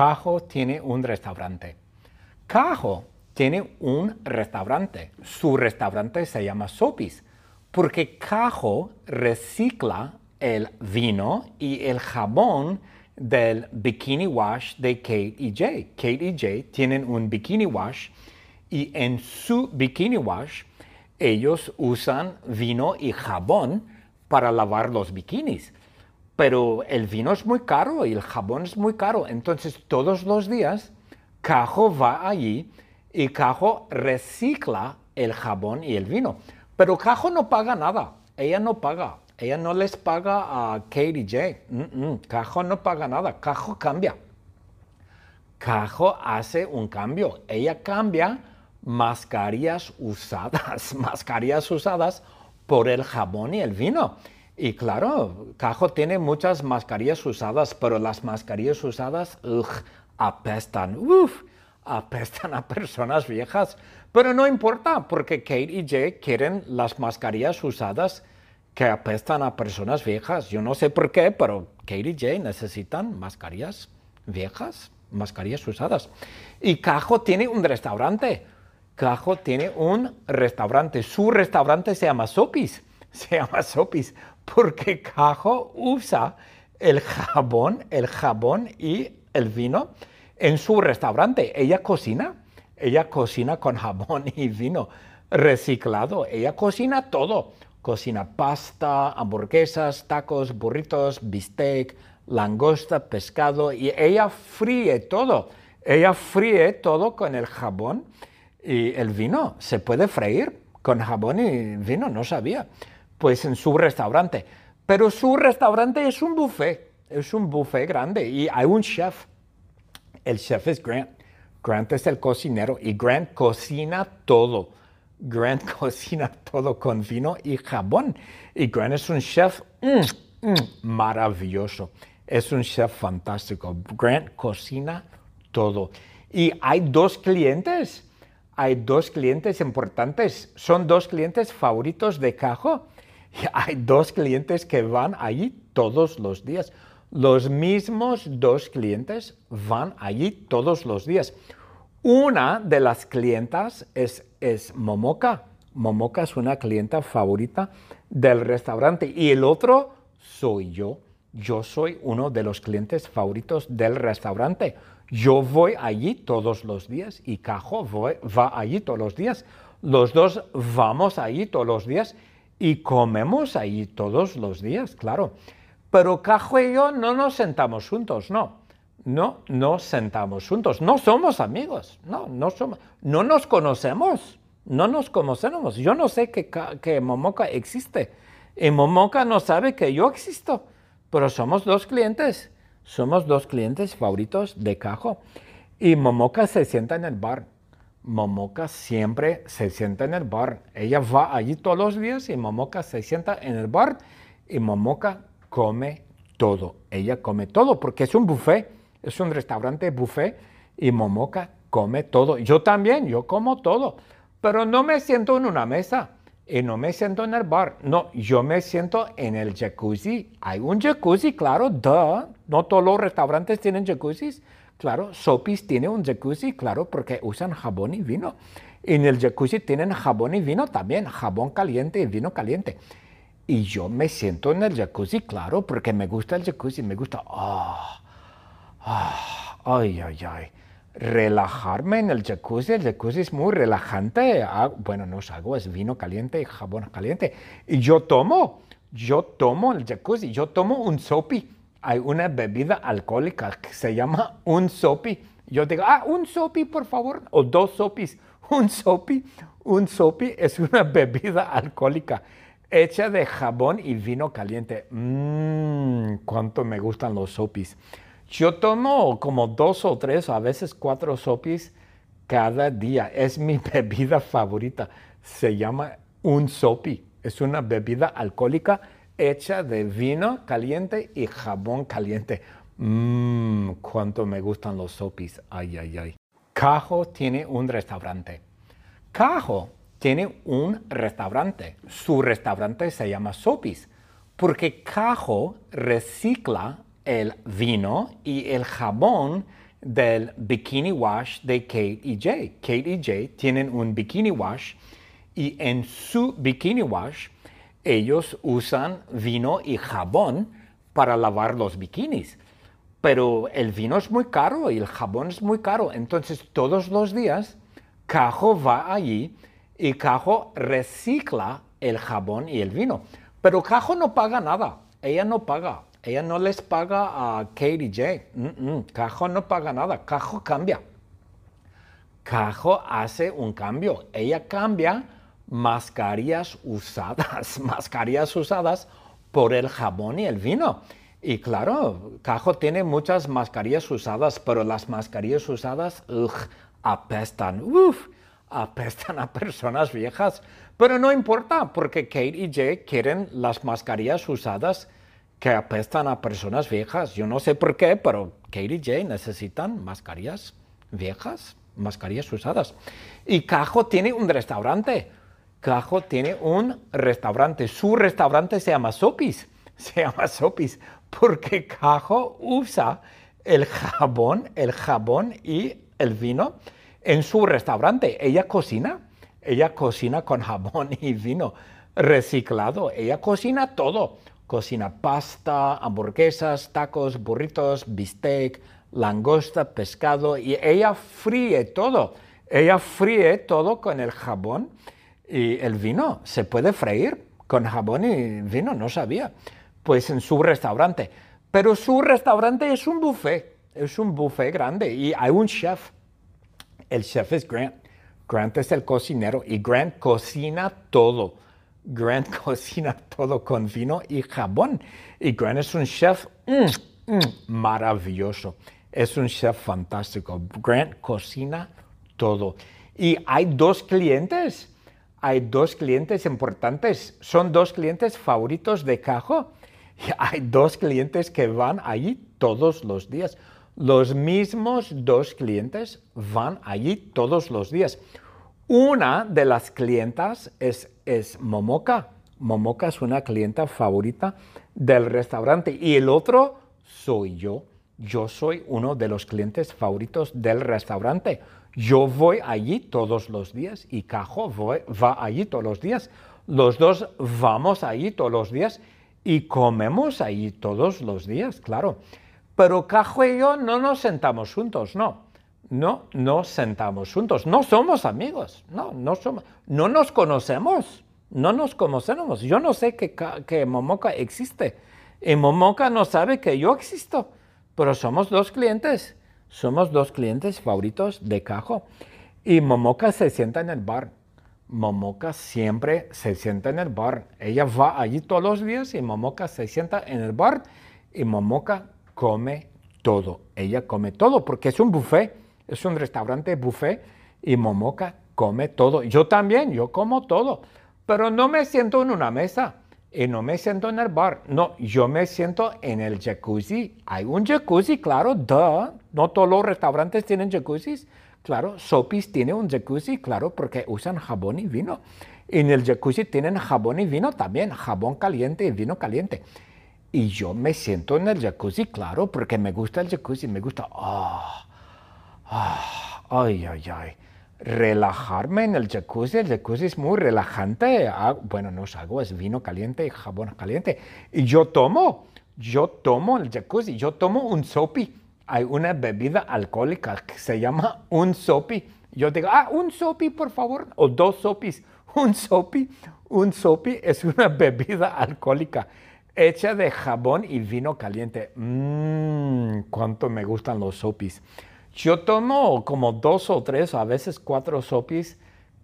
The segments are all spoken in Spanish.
Cajo tiene un restaurante. Cajo tiene un restaurante. Su restaurante se llama Sopis porque Cajo recicla el vino y el jabón del bikini wash de Kate y Jay. Kate y Jay tienen un bikini wash y en su bikini wash ellos usan vino y jabón para lavar los bikinis. Pero el vino es muy caro y el jabón es muy caro. Entonces todos los días Cajo va allí y Cajo recicla el jabón y el vino. Pero Cajo no paga nada. Ella no paga. Ella no les paga a Katie J. Cajo no paga nada. Cajo cambia. Cajo hace un cambio. Ella cambia mascarillas usadas, mascarillas usadas por el jabón y el vino. Y claro, Cajo tiene muchas mascarillas usadas, pero las mascarillas usadas apestan. Uf, apestan a personas viejas. Pero no importa, porque Kate y Jay quieren las mascarillas usadas que apestan a personas viejas. Yo no sé por qué, pero Katie y Jay necesitan mascarillas viejas, mascarillas usadas. Y Cajo tiene un restaurante. Cajo tiene un restaurante. Su restaurante se llama Sopis. Se llama Sopis porque Cajo usa el jabón, el jabón y el vino en su restaurante. Ella cocina. Ella cocina con jabón y vino reciclado. Ella cocina todo Cocina pasta, hamburguesas, tacos, burritos, bistec, langosta, pescado y ella fríe todo. Ella fríe todo con el jabón y el vino. Se puede freír con jabón y vino, no sabía. Pues en su restaurante. Pero su restaurante es un buffet, es un buffet grande y hay un chef. El chef es Grant. Grant es el cocinero y Grant cocina todo Grant cocina todo con vino y jabón. Y Grant es un chef mm, mm, maravilloso. Es un chef fantástico. Grant cocina todo. Y hay dos clientes. Hay dos clientes importantes. Son dos clientes favoritos de Cajo. Hay dos clientes que van allí todos los días. Los mismos dos clientes van allí todos los días. Una de las clientas es, es Momoka. Momoka es una clienta favorita del restaurante. Y el otro soy yo. Yo soy uno de los clientes favoritos del restaurante. Yo voy allí todos los días y Cajo va allí todos los días. Los dos vamos allí todos los días y comemos allí todos los días, claro. Pero Cajo y yo no nos sentamos juntos, no no nos sentamos juntos, no somos amigos, no, no, somos, no nos conocemos, no nos conocemos. Yo no sé que, que Momoka existe y Momoka no sabe que yo existo, pero somos dos clientes, somos dos clientes favoritos de Cajo. Y Momoka se sienta en el bar. Momoka siempre se sienta en el bar. Ella va allí todos los días y Momoka se sienta en el bar y Momoka come todo. Ella come todo porque es un buffet es un restaurante buffet y Momoka come todo. Yo también, yo como todo, pero no me siento en una mesa y no me siento en el bar. No, yo me siento en el jacuzzi. Hay un jacuzzi, claro, duh. No todos los restaurantes tienen jacuzzis. Claro, Sopis tiene un jacuzzi, claro, porque usan jabón y vino. En el jacuzzi tienen jabón y vino también, jabón caliente y vino caliente. Y yo me siento en el jacuzzi, claro, porque me gusta el jacuzzi, me gusta. Ah, Ah, ay, ay, ay. Relajarme en el jacuzzi. El jacuzzi es muy relajante. Ah, bueno, no es agua, es vino caliente y jabón caliente. Y yo tomo, yo tomo el jacuzzi, yo tomo un sopi. Hay una bebida alcohólica que se llama un sopi. Yo digo, ah, un sopi, por favor, o dos sopis. Un sopi, un sopi es una bebida alcohólica hecha de jabón y vino caliente. Mmm, cuánto me gustan los sopis. Yo tomo como dos o tres, a veces cuatro sopis cada día. Es mi bebida favorita. Se llama un sopi. Es una bebida alcohólica hecha de vino caliente y jabón caliente. Mmm, cuánto me gustan los sopis. Ay, ay, ay. Cajo tiene un restaurante. Cajo tiene un restaurante. Su restaurante se llama Sopis porque Cajo recicla el vino y el jabón del bikini wash de Kate y Jay. Kate y Jay tienen un bikini wash y en su bikini wash ellos usan vino y jabón para lavar los bikinis. Pero el vino es muy caro y el jabón es muy caro. Entonces todos los días Cajo va allí y Cajo recicla el jabón y el vino. Pero Cajo no paga nada. Ella no paga. Ella no les paga a Katie J. Cajo no paga nada. Cajo cambia. Cajo hace un cambio. Ella cambia mascarillas usadas, mascarillas usadas por el jabón y el vino. Y claro, Cajo tiene muchas mascarillas usadas, pero las mascarillas usadas apestan, uf, apestan a personas viejas. Pero no importa, porque Kate y Jay quieren las mascarillas usadas que apestan a personas viejas. Yo no sé por qué, pero Kate y Jay necesitan mascarillas viejas, mascarillas usadas. Y Cajo tiene un restaurante. Cajo tiene un restaurante. Su restaurante se llama Sopis. Se llama Sopis porque Cajo usa el jabón, el jabón y el vino en su restaurante. Ella cocina, ella cocina con jabón y vino reciclado. Ella cocina todo. Cocina pasta, hamburguesas, tacos, burritos, bistec, langosta, pescado y ella fríe todo. Ella fríe todo con el jabón y el vino. Se puede freír con jabón y vino, no sabía pues en su restaurante. Pero su restaurante es un buffet, es un buffet grande y hay un chef. El chef es Grant. Grant es el cocinero y Grant cocina todo. Grant cocina todo con vino y jabón. Y Grant es un chef mm, mm, maravilloso. Es un chef fantástico. Grant cocina todo. Y hay dos clientes. Hay dos clientes importantes. Son dos clientes favoritos de Cajo hay dos clientes que van allí todos los días. Los mismos dos clientes van allí todos los días. Una de las clientas es, es Momoka. Momoka es una clienta favorita del restaurante y el otro soy yo. Yo soy uno de los clientes favoritos del restaurante. Yo voy allí todos los días y Cajo va allí todos los días. Los dos vamos allí todos los días y comemos ahí todos los días, claro. Pero Cajo y yo no nos sentamos juntos, no. No nos sentamos juntos. No somos amigos. No, no somos. No nos conocemos. No nos conocemos. Yo no sé que, que Momoka existe. Y Momoka no sabe que yo existo. Pero somos dos clientes. Somos dos clientes favoritos de Cajo. Y Momoka se sienta en el bar Momoka siempre se sienta en el bar. Ella va allí todos los días y Momoka se sienta en el bar y Momoka come todo. Ella come todo porque es un buffet, es un restaurante buffet y Momoka come todo. Yo también, yo como todo, pero no me siento en una mesa y no me siento en el bar. No, yo me siento en el jacuzzi. Hay un jacuzzi, claro, duh. No todos los restaurantes tienen jacuzzis. Claro, Sopis tiene un jacuzzi, claro, porque usan jabón y vino. En el jacuzzi tienen jabón y vino también, jabón caliente y vino caliente. Y yo me siento en el jacuzzi, claro, porque me gusta el jacuzzi, me gusta, ah, ah, ay, ay, ay, relajarme en el jacuzzi, el jacuzzi es muy relajante, ah, bueno, no es agua, es vino caliente y jabón caliente. Y yo tomo, yo tomo el jacuzzi, yo tomo un sopi hay una bebida alcohólica que se llama un sopi. Yo digo, ah, un sopi, por favor, o dos sopis. Un sopi, un sopi es una bebida alcohólica hecha de jabón y vino caliente. Mmm, cuánto me gustan los sopis. Yo tomo como dos o tres, a veces cuatro sopis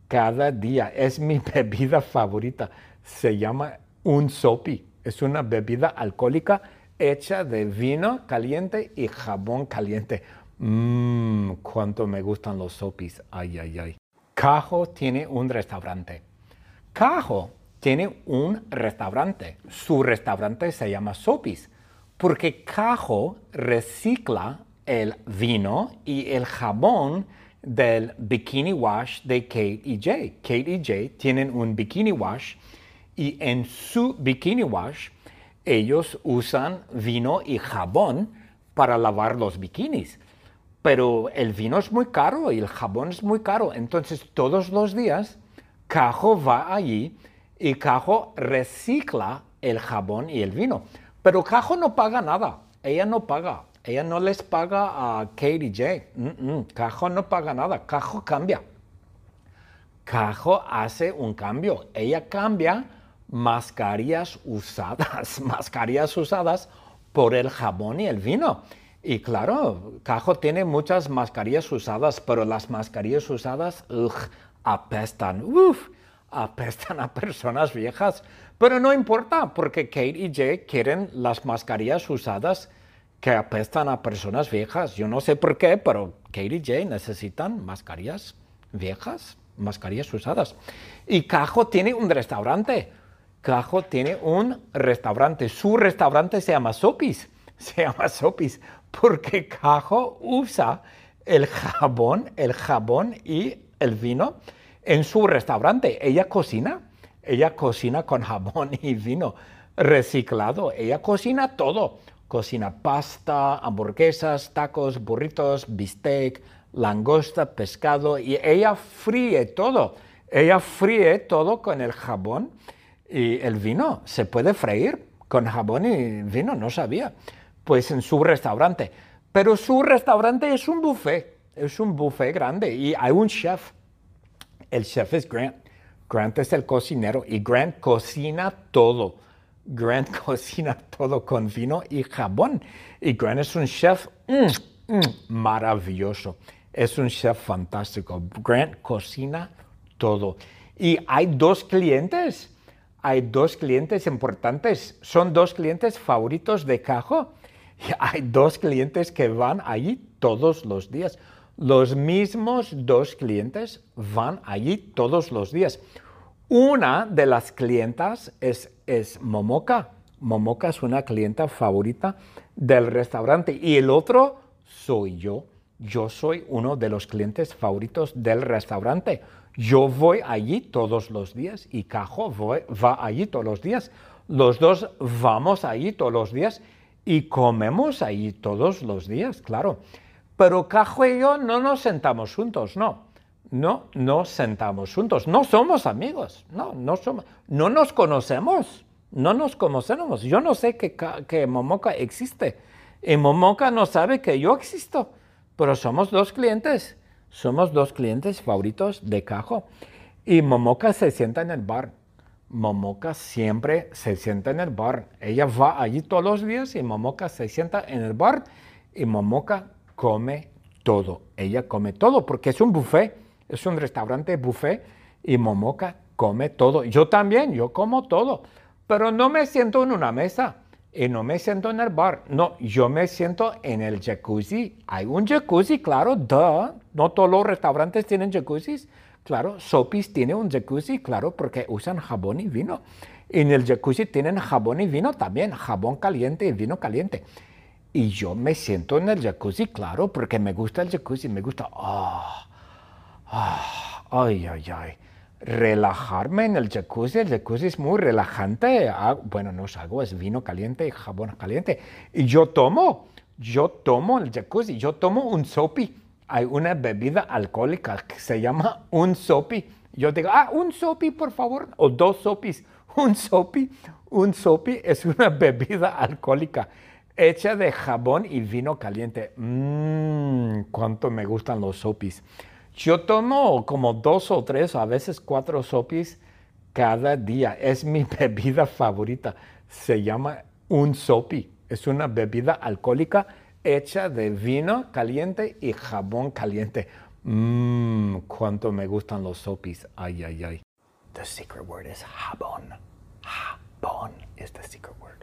cada día. Es mi bebida favorita. Se llama un sopi. Es una bebida alcohólica hecha de vino caliente y jabón caliente. Mmm, cuánto me gustan los sopis. Ay, ay, ay. Cajo tiene un restaurante. Cajo tiene un restaurante. Su restaurante se llama Sopis porque Cajo recicla el vino y el jabón del bikini wash de Kate y Jay. Kate y Jay tienen un bikini wash y en su bikini wash ellos usan vino y jabón para lavar los bikinis. pero el vino es muy caro y el jabón es muy caro. Entonces todos los días Cajo va allí y Cajo recicla el jabón y el vino. Pero Cajo no paga nada, ella no paga, ella no les paga a Katie J. Cajo no paga nada, Cajo cambia. Cajo hace un cambio, ella cambia mascarillas usadas, mascarillas usadas por el jabón y el vino. Y claro, Cajo tiene muchas mascarillas usadas, pero las mascarillas usadas apestan, uf, apestan a personas viejas. Pero no importa, porque Kate y Jay quieren las mascarillas usadas que apestan a personas viejas. Yo no sé por qué, pero Kate y Jay necesitan mascarillas viejas, mascarillas usadas. Y Cajo tiene un restaurante. Cajo tiene un restaurante. Su restaurante se llama Sopis. Se llama Sopis porque Cajo usa el jabón, el jabón y el vino en su restaurante. Ella cocina, ella cocina con jabón y vino reciclado. Ella cocina todo. Cocina pasta, hamburguesas, tacos, burritos, bistec, langosta, pescado y ella fríe todo. Ella fríe todo con el jabón y el vino. Se puede freír con jabón y vino, no sabía pues en su restaurante. Pero su restaurante es un buffet, es un buffet grande y hay un chef. El chef es Grant. Grant es el cocinero y Grant cocina todo. Grant cocina todo con vino y jabón. Y Grant es un chef mm, mm, maravilloso. Es un chef fantástico. Grant cocina todo. Y hay dos clientes. Hay dos clientes importantes. Son dos clientes favoritos de Cajo. hay dos clientes que van allí todos los días. Los mismos dos clientes van allí todos los días. Una de las clientas es, es Momoka. Momoka es una clienta favorita del restaurante. Y el otro soy yo. Yo soy uno de los clientes favoritos del restaurante. Yo voy allí todos los días y Cajo va allí todos los días. Los dos vamos allí todos los días y comemos ahí todos los días, claro. Pero Cajo y yo no nos sentamos juntos, no. No nos sentamos juntos, no somos amigos, no, no somos, no nos conocemos, no nos conocemos. Yo no sé que, que Momoka existe. Y Momoka no sabe que yo existo, pero somos dos clientes, somos dos clientes favoritos de Cajo. Y Momoka se sienta en el bar. Momoka siempre se sienta en el bar. Ella va allí todos los días y Momoka se sienta en el bar. Y Momoka come todo. Ella come todo porque es un buffet, es un restaurante buffet y Momoka come todo. Yo también, yo como todo, pero no me siento en una mesa y no me siento en el bar. No, yo me siento en el jacuzzi. Hay un jacuzzi, claro, duh. No todos los restaurantes tienen jacuzzis. Claro, Sopis tiene un jacuzzi, claro, porque usan jabón y vino. En el jacuzzi tienen jabón y vino también, jabón caliente y vino caliente. Y yo me siento en el jacuzzi, claro, porque me gusta el jacuzzi, me gusta, ah, ay, ay, ay, relajarme en el jacuzzi. El jacuzzi es muy relajante. Ah, bueno, no es agua, es vino caliente y jabón caliente. Y yo tomo, yo tomo el jacuzzi, yo tomo un sopi hay una bebida alcohólica que se llama un sopi. Yo digo, ah, un sopi, por favor, o dos sopis. Un sopi, un sopi es una bebida alcohólica hecha de jabón y vino caliente. Mmm, cuánto me gustan los sopis. Yo tomo como dos o tres, a veces cuatro sopis cada día. Es mi bebida favorita. Se llama un sopi. Es una bebida alcohólica hecha de vino caliente y jabón caliente. Mmm, cuánto me gustan los sopis. Ay, ay, ay. The secret word is jabón. Jabón is the secret word.